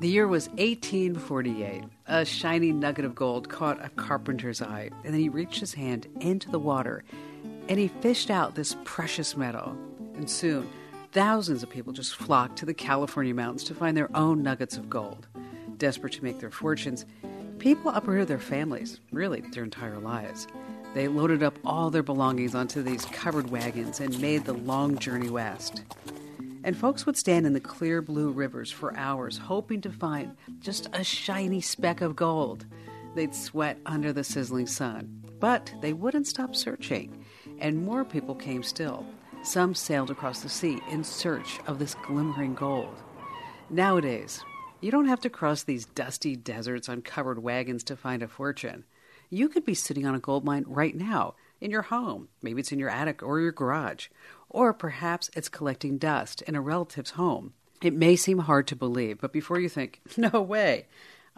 The year was 1848. A shiny nugget of gold caught a carpenter's eye, and then he reached his hand into the water and he fished out this precious metal. And soon, thousands of people just flocked to the California mountains to find their own nuggets of gold. Desperate to make their fortunes, people uprooted their families, really their entire lives. They loaded up all their belongings onto these covered wagons and made the long journey west. And folks would stand in the clear blue rivers for hours, hoping to find just a shiny speck of gold. They'd sweat under the sizzling sun. But they wouldn't stop searching, and more people came still. Some sailed across the sea in search of this glimmering gold. Nowadays, you don't have to cross these dusty deserts on covered wagons to find a fortune. You could be sitting on a gold mine right now in your home. Maybe it's in your attic or your garage. Or perhaps it's collecting dust in a relative's home. It may seem hard to believe, but before you think, no way,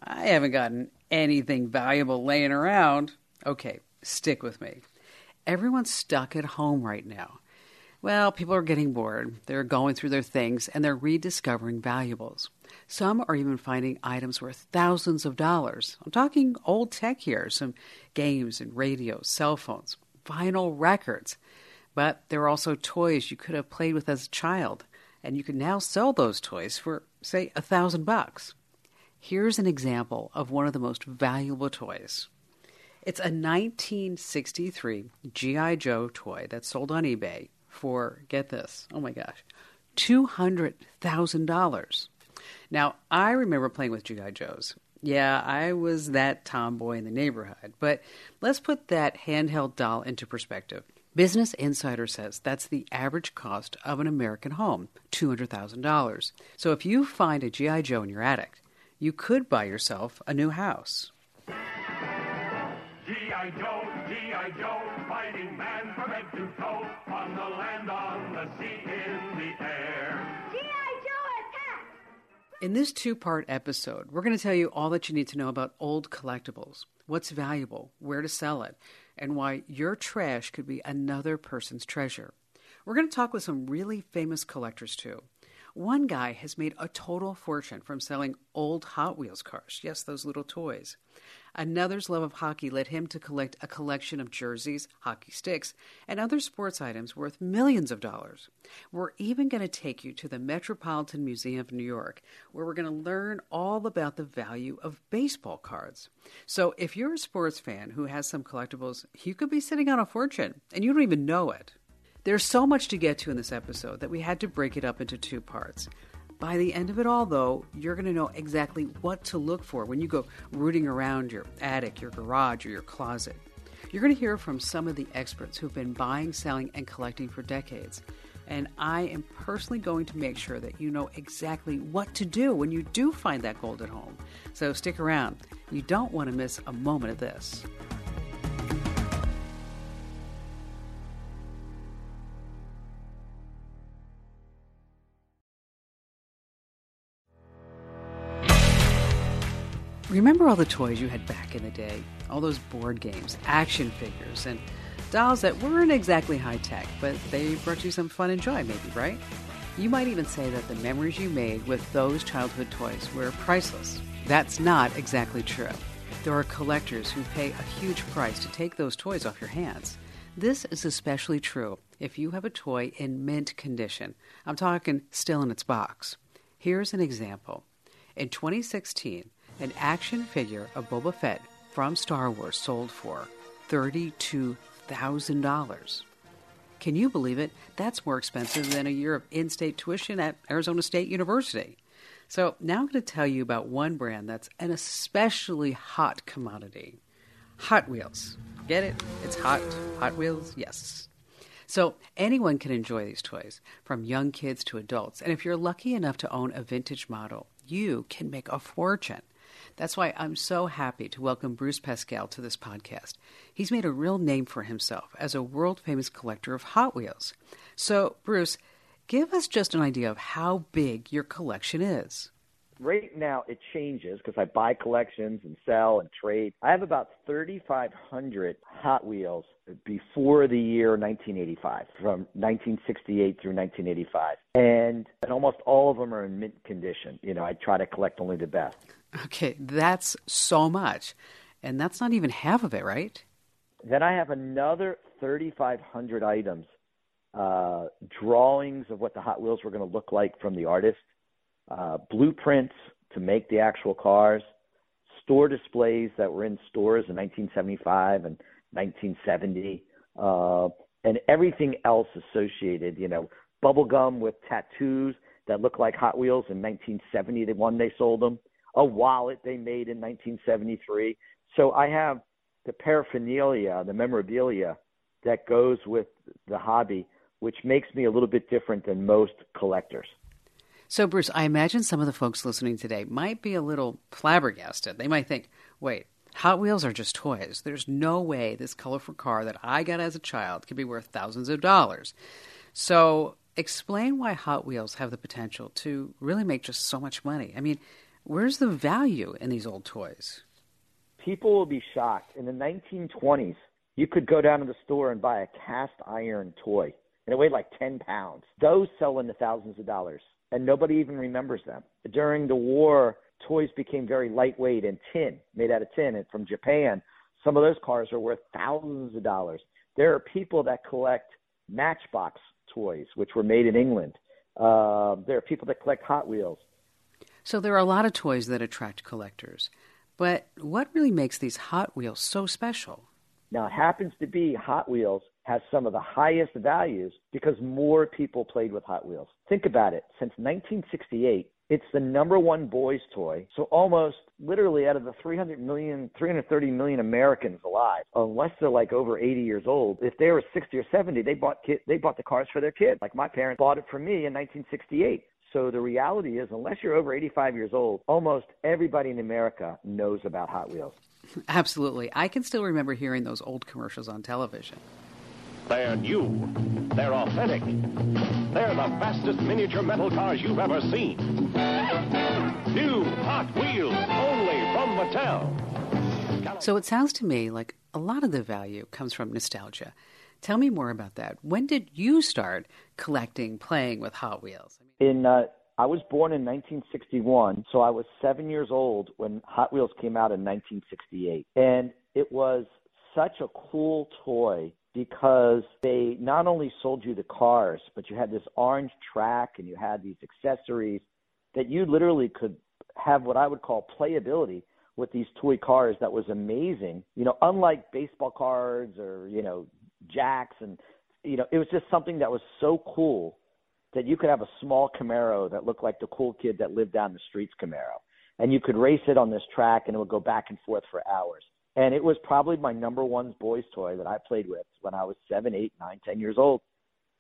I haven't gotten anything valuable laying around, okay, stick with me. Everyone's stuck at home right now. Well, people are getting bored. They're going through their things and they're rediscovering valuables. Some are even finding items worth thousands of dollars. I'm talking old tech here some games and radios, cell phones, vinyl records. But there are also toys you could have played with as a child, and you can now sell those toys for, say, a thousand bucks. Here's an example of one of the most valuable toys. It's a 1963 G.I. Joe toy that's sold on eBay for, get this, oh my gosh, $200,000. Now, I remember playing with G.I. Joes. Yeah, I was that tomboy in the neighborhood, but let's put that handheld doll into perspective. Business Insider says that's the average cost of an American home, $200,000. So if you find a G.I. Joe in your attic, you could buy yourself a new house. G.I. Joe, G.I. Joe, fighting man from head to toe, on the land, on the sea, in the air. G.I. Joe attack! In this two part episode, we're going to tell you all that you need to know about old collectibles, what's valuable, where to sell it, and why your trash could be another person's treasure. We're going to talk with some really famous collectors too. One guy has made a total fortune from selling old Hot Wheels cars. Yes, those little toys. Another's love of hockey led him to collect a collection of jerseys, hockey sticks, and other sports items worth millions of dollars. We're even going to take you to the Metropolitan Museum of New York, where we're going to learn all about the value of baseball cards. So, if you're a sports fan who has some collectibles, you could be sitting on a fortune, and you don't even know it. There's so much to get to in this episode that we had to break it up into two parts. By the end of it all, though, you're going to know exactly what to look for when you go rooting around your attic, your garage, or your closet. You're going to hear from some of the experts who've been buying, selling, and collecting for decades. And I am personally going to make sure that you know exactly what to do when you do find that gold at home. So stick around. You don't want to miss a moment of this. Remember all the toys you had back in the day? All those board games, action figures, and dolls that weren't exactly high tech, but they brought you some fun and joy, maybe, right? You might even say that the memories you made with those childhood toys were priceless. That's not exactly true. There are collectors who pay a huge price to take those toys off your hands. This is especially true if you have a toy in mint condition. I'm talking still in its box. Here's an example. In 2016, an action figure of Boba Fett from Star Wars sold for $32,000. Can you believe it? That's more expensive than a year of in state tuition at Arizona State University. So, now I'm going to tell you about one brand that's an especially hot commodity Hot Wheels. Get it? It's hot. Hot Wheels? Yes. So anyone can enjoy these toys, from young kids to adults. And if you're lucky enough to own a vintage model, you can make a fortune. That's why I'm so happy to welcome Bruce Pascal to this podcast. He's made a real name for himself as a world famous collector of Hot Wheels. So, Bruce, give us just an idea of how big your collection is right now it changes because I buy collections and sell and trade. I have about 3,500 Hot Wheels before the year 1985, from 1968 through 1985, and and almost all of them are in mint condition. You know, I try to collect only the best. Okay, that's so much, and that's not even half of it, right? Then I have another 3,500 items, uh, drawings of what the Hot Wheels were going to look like from the artist uh, blueprints to make the actual cars, store displays that were in stores in 1975 and 1970, uh, and everything else associated. You know, bubble gum with tattoos that look like Hot Wheels in 1970, the one they sold them, a wallet they made in 1973. So I have the paraphernalia, the memorabilia that goes with the hobby, which makes me a little bit different than most collectors. So, Bruce, I imagine some of the folks listening today might be a little flabbergasted. They might think, wait, Hot Wheels are just toys. There's no way this colorful car that I got as a child could be worth thousands of dollars. So, explain why Hot Wheels have the potential to really make just so much money. I mean, where's the value in these old toys? People will be shocked. In the 1920s, you could go down to the store and buy a cast iron toy, and it weighed like 10 pounds. Those sell in the thousands of dollars and nobody even remembers them. During the war, toys became very lightweight and tin, made out of tin, and from Japan. Some of those cars are worth thousands of dollars. There are people that collect Matchbox toys, which were made in England. Uh, there are people that collect Hot Wheels. So there are a lot of toys that attract collectors. But what really makes these Hot Wheels so special? Now, it happens to be Hot Wheels has some of the highest values because more people played with Hot Wheels. Think about it. Since 1968, it's the number one boys toy. So almost literally out of the 300 million, 330 million Americans alive, unless they're like over 80 years old, if they were 60 or 70, they bought kid, they bought the cars for their kids. Like my parents bought it for me in 1968. So the reality is, unless you're over 85 years old, almost everybody in America knows about Hot Wheels. Absolutely. I can still remember hearing those old commercials on television. They're new. They're authentic. They're the fastest miniature metal cars you've ever seen. New Hot Wheels, only from Mattel. So it sounds to me like a lot of the value comes from nostalgia. Tell me more about that. When did you start collecting, playing with Hot Wheels? In uh, I was born in 1961, so I was seven years old when Hot Wheels came out in 1968, and it was such a cool toy because they not only sold you the cars, but you had this orange track and you had these accessories that you literally could have what I would call playability with these toy cars that was amazing. You know, unlike baseball cards or, you know, jacks and you know, it was just something that was so cool that you could have a small Camaro that looked like the cool kid that lived down the street's Camaro. And you could race it on this track and it would go back and forth for hours. And it was probably my number one boys toy that I played with when I was seven, eight, nine, ten years old.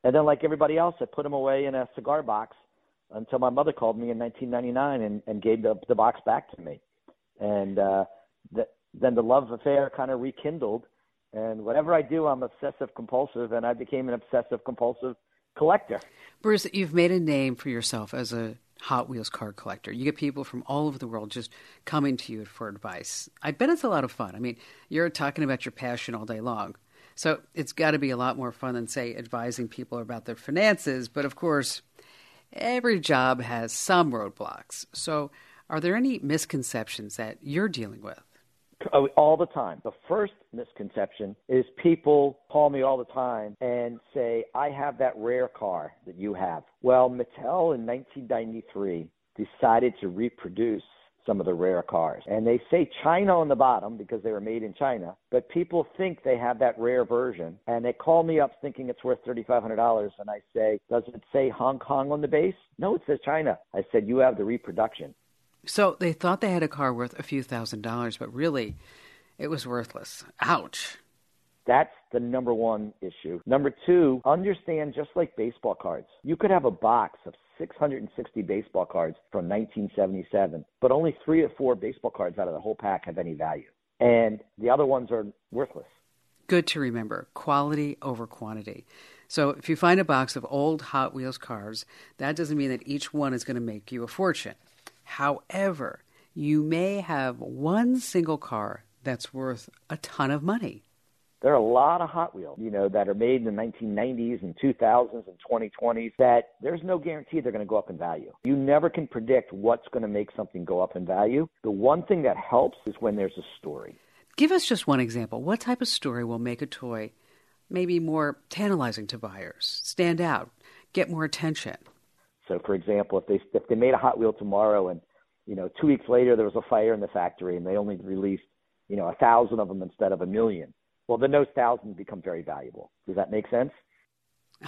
And then, like everybody else, I put them away in a cigar box until my mother called me in 1999 and, and gave the, the box back to me. And uh, the, then the love affair kind of rekindled. And whatever I do, I'm obsessive compulsive, and I became an obsessive compulsive collector. Bruce, you've made a name for yourself as a Hot Wheels car collector. You get people from all over the world just coming to you for advice. I bet it's a lot of fun. I mean, you're talking about your passion all day long. So it's got to be a lot more fun than, say, advising people about their finances. But of course, every job has some roadblocks. So are there any misconceptions that you're dealing with? Oh, all the time. The first misconception is people call me all the time and say, I have that rare car that you have. Well, Mattel in 1993 decided to reproduce some of the rare cars. And they say China on the bottom because they were made in China, but people think they have that rare version and they call me up thinking it's worth $3,500 and I say, does it say Hong Kong on the base? No, it says China. I said, you have the reproduction. So they thought they had a car worth a few thousand dollars, but really it was worthless. Ouch. That's the number one issue. Number two, understand just like baseball cards, you could have a box of 660 baseball cards from 1977, but only three or four baseball cards out of the whole pack have any value. And the other ones are worthless. Good to remember quality over quantity. So if you find a box of old Hot Wheels cars, that doesn't mean that each one is going to make you a fortune. However, you may have one single car that's worth a ton of money. There are a lot of Hot Wheels, you know, that are made in the 1990s and 2000s and 2020s that there's no guarantee they're going to go up in value. You never can predict what's going to make something go up in value. The one thing that helps is when there's a story. Give us just one example. What type of story will make a toy maybe more tantalizing to buyers, stand out, get more attention? So, for example, if they if they made a Hot Wheel tomorrow and you know two weeks later there was a fire in the factory and they only released you know a thousand of them instead of a million, well then those thousands become very valuable. Does that make sense?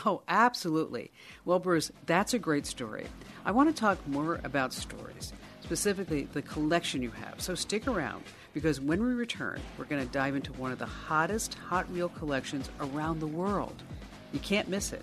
Oh, absolutely. Well, Bruce, that's a great story. I want to talk more about stories, specifically the collection you have. So stick around because when we return, we're going to dive into one of the hottest Hot Wheel collections around the world. You can't miss it.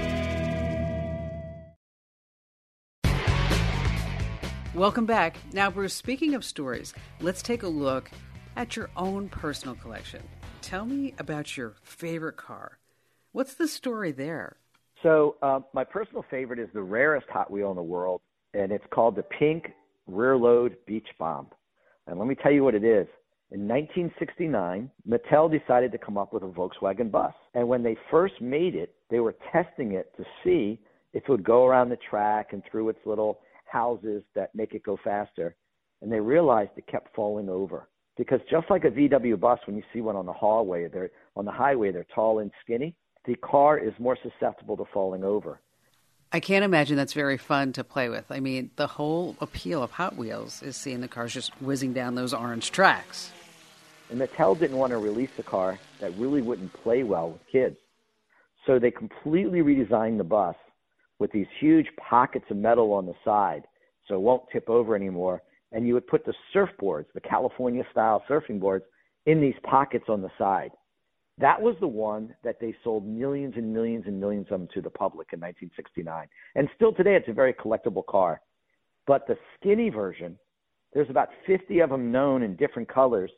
Welcome back. Now, Bruce, speaking of stories, let's take a look at your own personal collection. Tell me about your favorite car. What's the story there? So, uh, my personal favorite is the rarest Hot Wheel in the world, and it's called the Pink Rear Load Beach Bomb. And let me tell you what it is. In 1969, Mattel decided to come up with a Volkswagen bus. And when they first made it, they were testing it to see if it would go around the track and through its little houses that make it go faster. And they realized it kept falling over. Because just like a VW bus, when you see one on the hallway, they're on the highway, they're tall and skinny. The car is more susceptible to falling over. I can't imagine that's very fun to play with. I mean, the whole appeal of Hot Wheels is seeing the cars just whizzing down those orange tracks. And Mattel didn't want to release a car that really wouldn't play well with kids. So they completely redesigned the bus with these huge pockets of metal on the side so it won't tip over anymore. And you would put the surfboards, the California style surfing boards, in these pockets on the side. That was the one that they sold millions and millions and millions of them to the public in 1969. And still today, it's a very collectible car. But the skinny version, there's about 50 of them known in different colors.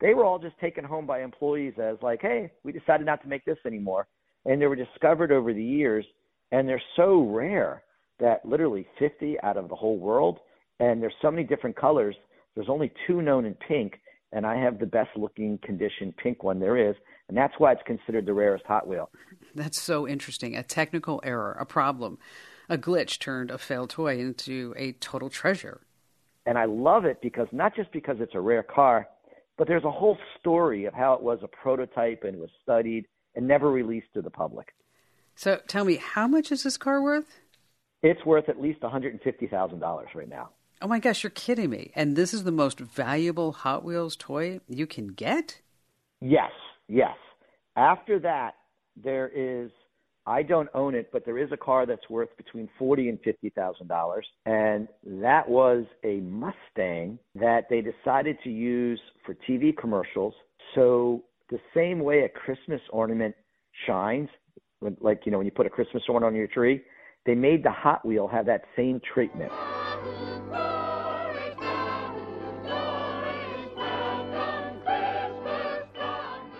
They were all just taken home by employees as like, hey, we decided not to make this anymore. And they were discovered over the years, and they're so rare that literally 50 out of the whole world, and there's so many different colors. There's only two known in pink, and I have the best looking condition pink one there is, and that's why it's considered the rarest Hot Wheel. That's so interesting. A technical error, a problem, a glitch turned a failed toy into a total treasure. And I love it because not just because it's a rare car, but there's a whole story of how it was a prototype and was studied and never released to the public. So tell me, how much is this car worth? It's worth at least $150,000 right now. Oh my gosh, you're kidding me. And this is the most valuable Hot Wheels toy you can get? Yes, yes. After that, there is I don't own it, but there is a car that's worth between forty and fifty thousand dollars, and that was a Mustang that they decided to use for TV commercials. So the same way a Christmas ornament shines, when, like you know when you put a Christmas ornament on your tree, they made the Hot Wheel have that same treatment.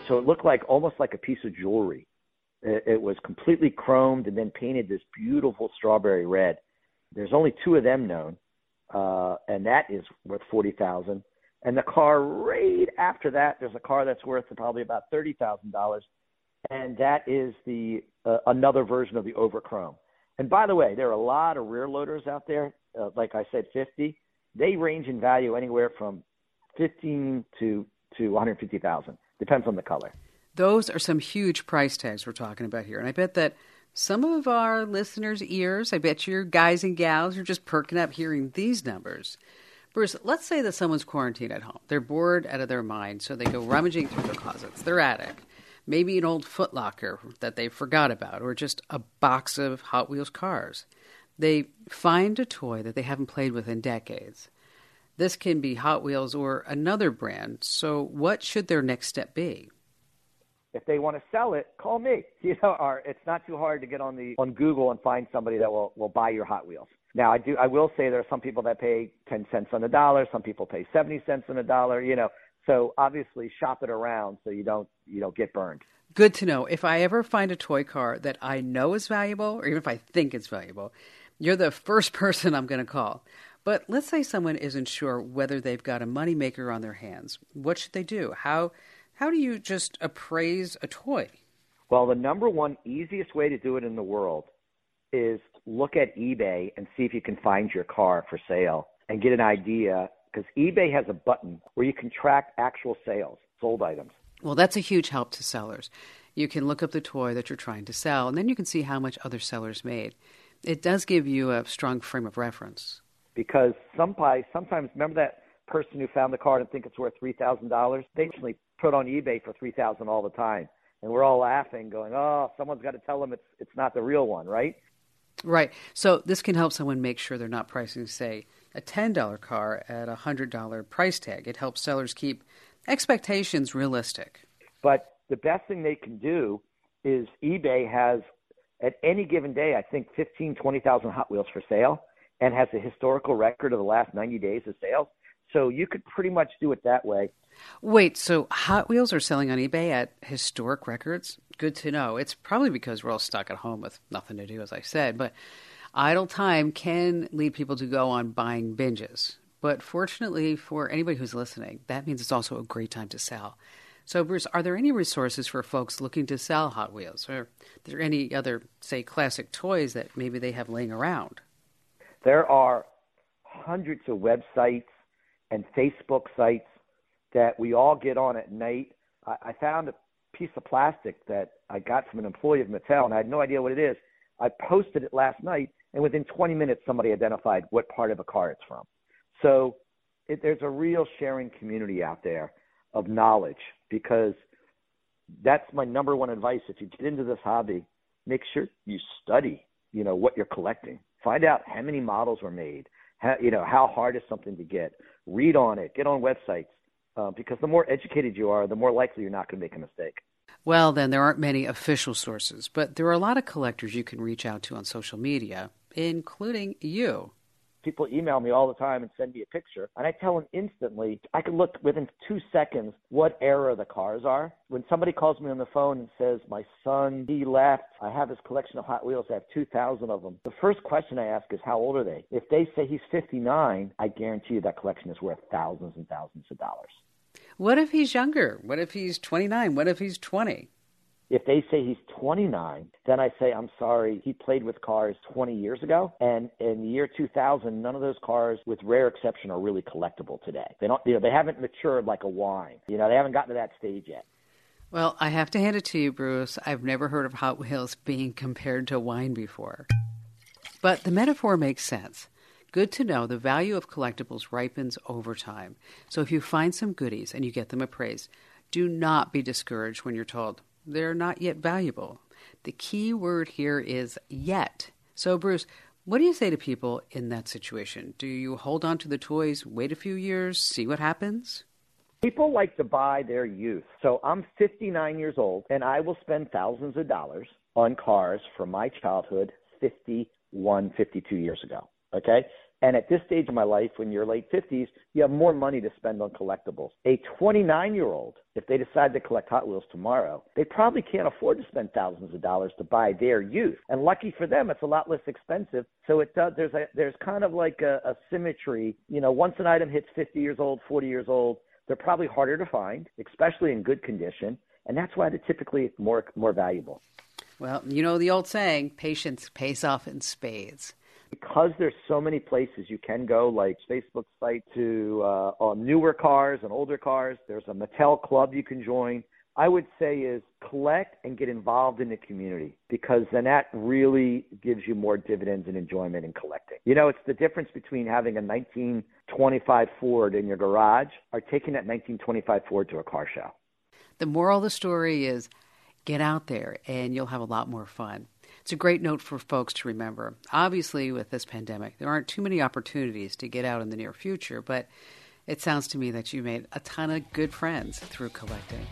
So it looked like almost like a piece of jewelry. It, it was completely chromed and then painted this beautiful strawberry red. There's only two of them known, uh, and that is worth forty thousand. And the car right after that, there's a car that's worth probably about thirty thousand dollars, and that is the uh, another version of the overchrome. And by the way, there are a lot of rear loaders out there. Uh, like I said, 50. They range in value anywhere from fifteen to to one hundred fifty thousand. Depends on the color. Those are some huge price tags we're talking about here, and I bet that some of our listeners' ears, I bet your guys and gals are just perking up hearing these numbers. Bruce, let's say that someone's quarantined at home. They're bored out of their mind, so they go rummaging through their closets, their attic, maybe an old footlocker that they forgot about, or just a box of Hot Wheels cars. They find a toy that they haven't played with in decades. This can be Hot Wheels or another brand. So, what should their next step be? If they want to sell it, call me. You know, or it's not too hard to get on the on Google and find somebody that will will buy your Hot Wheels. Now, I do. I will say there are some people that pay ten cents on the dollar. Some people pay seventy cents on the dollar. You know, so obviously shop it around so you don't you don't get burned. Good to know. If I ever find a toy car that I know is valuable, or even if I think it's valuable, you're the first person I'm going to call. But let's say someone isn't sure whether they've got a moneymaker on their hands. What should they do? How how do you just appraise a toy? Well, the number one easiest way to do it in the world is look at eBay and see if you can find your car for sale and get an idea because eBay has a button where you can track actual sales, sold items. Well, that's a huge help to sellers. You can look up the toy that you're trying to sell, and then you can see how much other sellers made. It does give you a strong frame of reference. Because somebody, sometimes, remember that person who found the card and think it's worth $3,000? They actually put on eBay for 3000 all the time. And we're all laughing, going, oh, someone's got to tell them it's, it's not the real one, right? Right. So this can help someone make sure they're not pricing, say, a $10 car at a $100 price tag. It helps sellers keep expectations realistic. But the best thing they can do is eBay has, at any given day, I think 15, 20,000 Hot Wheels for sale and has a historical record of the last 90 days of sales. So you could pretty much do it that way. Wait, so Hot Wheels are selling on eBay at historic records? Good to know. It's probably because we're all stuck at home with nothing to do, as I said. But idle time can lead people to go on buying binges. But fortunately for anybody who's listening, that means it's also a great time to sell. So, Bruce, are there any resources for folks looking to sell Hot Wheels? Or are there any other, say, classic toys that maybe they have laying around? There are hundreds of websites and Facebook sites that we all get on at night. I, I found a piece of plastic that I got from an employee of Mattel, and I had no idea what it is. I posted it last night, and within 20 minutes, somebody identified what part of a car it's from. So it, there's a real sharing community out there of knowledge because that's my number one advice. If you get into this hobby, make sure you study, you know, what you're collecting. Find out how many models were made, how, you know, how hard is something to get. Read on it, get on websites, uh, because the more educated you are, the more likely you're not going to make a mistake. Well, then, there aren't many official sources, but there are a lot of collectors you can reach out to on social media, including you. People email me all the time and send me a picture, and I tell them instantly, I can look within two seconds what era the cars are. When somebody calls me on the phone and says, My son, he left, I have his collection of Hot Wheels, I have 2,000 of them. The first question I ask is, How old are they? If they say he's 59, I guarantee you that collection is worth thousands and thousands of dollars. What if he's younger? What if he's 29? What if he's 20? If they say he's 29, then I say, I'm sorry, he played with cars 20 years ago. And in the year 2000, none of those cars, with rare exception, are really collectible today. They don't, you know, they haven't matured like a wine. You know, they haven't gotten to that stage yet. Well, I have to hand it to you, Bruce. I've never heard of Hot Wheels being compared to wine before. But the metaphor makes sense. Good to know the value of collectibles ripens over time. So if you find some goodies and you get them appraised, do not be discouraged when you're told they're not yet valuable. The key word here is yet. So, Bruce, what do you say to people in that situation? Do you hold on to the toys, wait a few years, see what happens? People like to buy their youth. So I'm 59 years old, and I will spend thousands of dollars on cars from my childhood 51, 52 years ago. Okay. And at this stage of my life, when you're late 50s, you have more money to spend on collectibles. A 29 year old, if they decide to collect Hot Wheels tomorrow, they probably can't afford to spend thousands of dollars to buy their youth. And lucky for them, it's a lot less expensive. So it does, there's a, there's kind of like a, a symmetry. You know, once an item hits 50 years old, 40 years old, they're probably harder to find, especially in good condition. And that's why they're typically more, more valuable. Well, you know the old saying, patience pays off in spades. Because there's so many places you can go, like Facebook site to uh, on newer cars and older cars. There's a Mattel club you can join. I would say is collect and get involved in the community because then that really gives you more dividends and enjoyment in collecting. You know, it's the difference between having a 1925 Ford in your garage or taking that 1925 Ford to a car show. The moral of the story is get out there and you'll have a lot more fun. It's a great note for folks to remember. Obviously, with this pandemic, there aren't too many opportunities to get out in the near future, but it sounds to me that you made a ton of good friends through collecting.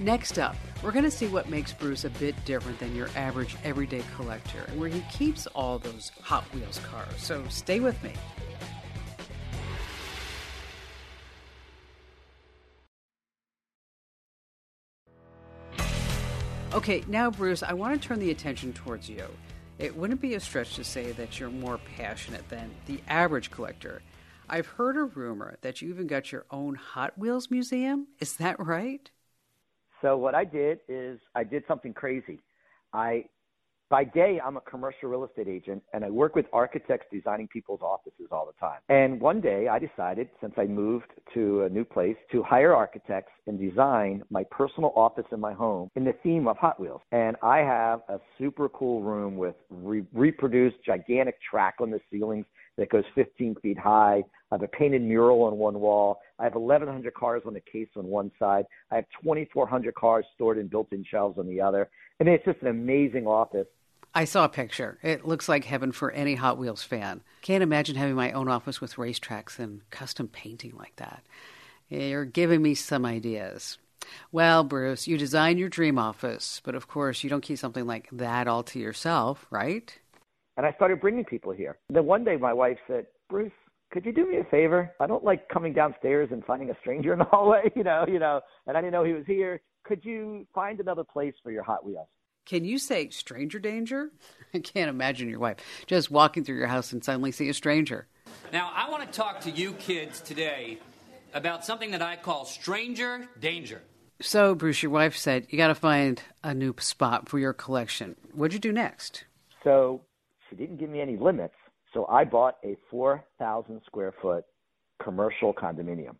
Next up, we're going to see what makes Bruce a bit different than your average everyday collector and where he keeps all those Hot Wheels cars. So stay with me. Okay, now, Bruce, I want to turn the attention towards you. It wouldn't be a stretch to say that you're more passionate than the average collector. I've heard a rumor that you even got your own Hot Wheels museum. Is that right? So what I did is I did something crazy. I by day I'm a commercial real estate agent and I work with architects designing people's offices all the time. And one day I decided since I moved to a new place to hire architects and design my personal office in my home in the theme of Hot Wheels. And I have a super cool room with re- reproduced gigantic track on the ceilings that goes 15 feet high. I have a painted mural on one wall. I have 1,100 cars on the case on one side. I have 2,400 cars stored in built-in shelves on the other. I mean, it's just an amazing office. I saw a picture. It looks like heaven for any Hot Wheels fan. Can't imagine having my own office with racetracks and custom painting like that. You're giving me some ideas. Well, Bruce, you design your dream office, but of course, you don't keep something like that all to yourself, right? And I started bringing people here. Then one day my wife said, Bruce, could you do me a favor? I don't like coming downstairs and finding a stranger in the hallway, you know, you know, and I didn't know he was here. Could you find another place for your Hot Wheels? Can you say stranger danger? I can't imagine your wife just walking through your house and suddenly see a stranger. Now, I want to talk to you kids today about something that I call stranger danger. So, Bruce, your wife said you got to find a new spot for your collection. What'd you do next? So she didn't give me any limits. So I bought a 4,000 square foot commercial condominium.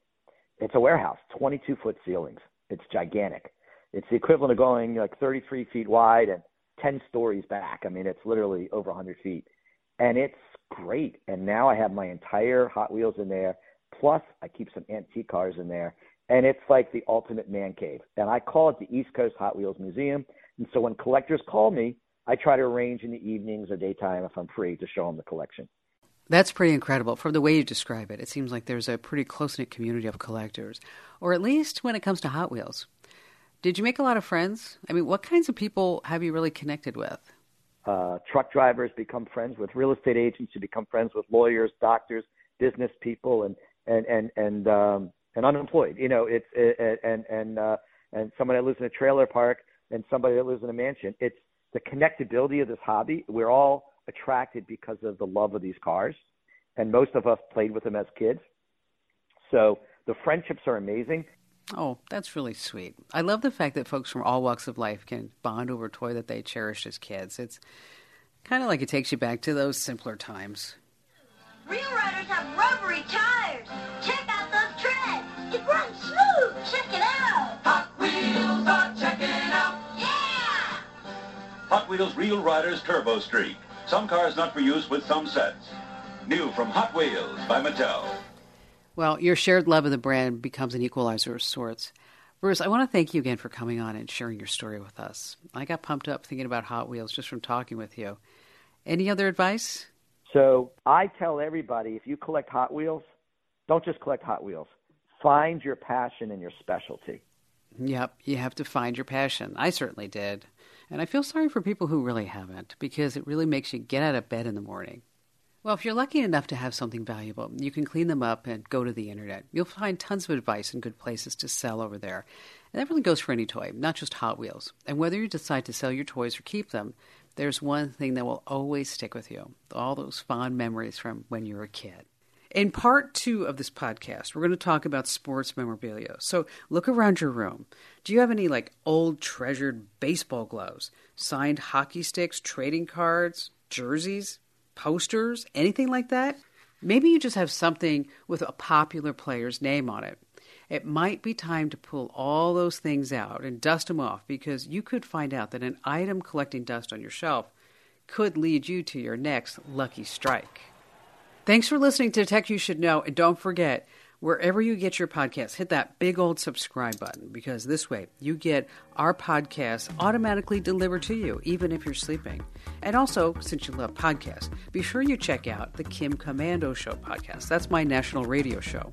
It's a warehouse, 22 foot ceilings. It's gigantic. It's the equivalent of going like 33 feet wide and 10 stories back. I mean, it's literally over 100 feet. And it's great. And now I have my entire Hot Wheels in there. Plus, I keep some antique cars in there. And it's like the ultimate man cave. And I call it the East Coast Hot Wheels Museum. And so when collectors call me, I try to arrange in the evenings or daytime if I'm free to show them the collection. That's pretty incredible. From the way you describe it, it seems like there's a pretty close knit community of collectors, or at least when it comes to Hot Wheels. Did you make a lot of friends? I mean, what kinds of people have you really connected with? Uh, truck drivers become friends with real estate agents. You become friends with lawyers, doctors, business people, and and and and um, and unemployed. You know, it's it, and and uh, and somebody that lives in a trailer park and somebody that lives in a mansion. It's the connectability of this hobby. We're all attracted because of the love of these cars, and most of us played with them as kids. So the friendships are amazing. Oh, that's really sweet. I love the fact that folks from all walks of life can bond over a toy that they cherished as kids. It's kind of like it takes you back to those simpler times. Real Riders have rubbery tires. Check out those treads. It runs smooth. Check it out. Hot Wheels are checking out. Yeah! Hot Wheels Real Riders Turbo Streak. Some cars not for use with some sets. New from Hot Wheels by Mattel. Well, your shared love of the brand becomes an equalizer of sorts. Bruce, I want to thank you again for coming on and sharing your story with us. I got pumped up thinking about Hot Wheels just from talking with you. Any other advice? So I tell everybody if you collect Hot Wheels, don't just collect Hot Wheels. Find your passion and your specialty. Yep, you have to find your passion. I certainly did. And I feel sorry for people who really haven't because it really makes you get out of bed in the morning. Well, if you're lucky enough to have something valuable, you can clean them up and go to the internet. You'll find tons of advice and good places to sell over there. And that really goes for any toy, not just Hot Wheels. And whether you decide to sell your toys or keep them, there's one thing that will always stick with you all those fond memories from when you were a kid. In part two of this podcast, we're going to talk about sports memorabilia. So look around your room. Do you have any like old treasured baseball gloves, signed hockey sticks, trading cards, jerseys? Posters, anything like that? Maybe you just have something with a popular player's name on it. It might be time to pull all those things out and dust them off because you could find out that an item collecting dust on your shelf could lead you to your next lucky strike. Thanks for listening to Tech You Should Know, and don't forget, wherever you get your podcasts, hit that big old subscribe button because this way you get our podcasts automatically delivered to you, even if you're sleeping. And also, since you love podcasts, be sure you check out the Kim Komando Show podcast. That's my national radio show.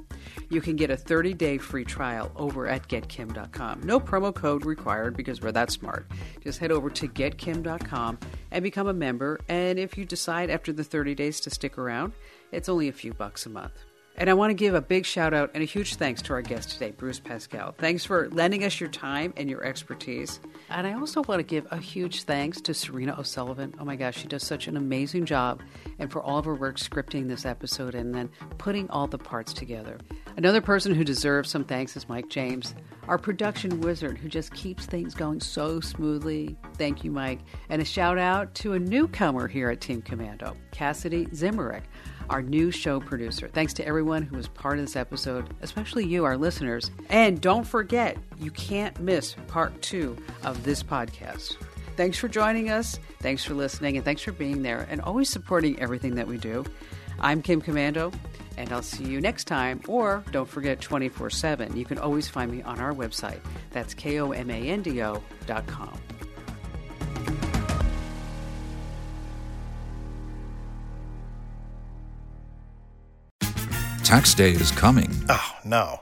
You can get a 30 day free trial over at getkim.com. No promo code required because we're that smart. Just head over to getkim.com and become a member. And if you decide after the 30 days to stick around, it's only a few bucks a month. And I want to give a big shout out and a huge thanks to our guest today, Bruce Pascal. Thanks for lending us your time and your expertise. And I also want to give a huge thanks to Serena O'Sullivan. Oh my gosh, she does such an amazing job. And for all of her work scripting this episode and then putting all the parts together. Another person who deserves some thanks is Mike James, our production wizard who just keeps things going so smoothly. Thank you, Mike. And a shout out to a newcomer here at Team Komando, Cassidy Zimmerich our new show producer. Thanks to everyone who was part of this episode, especially you, our listeners. And don't forget, you can't miss part two of this podcast. Thanks for joining us. Thanks for listening. And thanks for being there and always supporting everything that we do. I'm Kim Komando, and I'll see you next time. Or don't forget 24 7. You can always find me on our website. That's K O M A N D O dot com. Tax day is coming. Oh, no.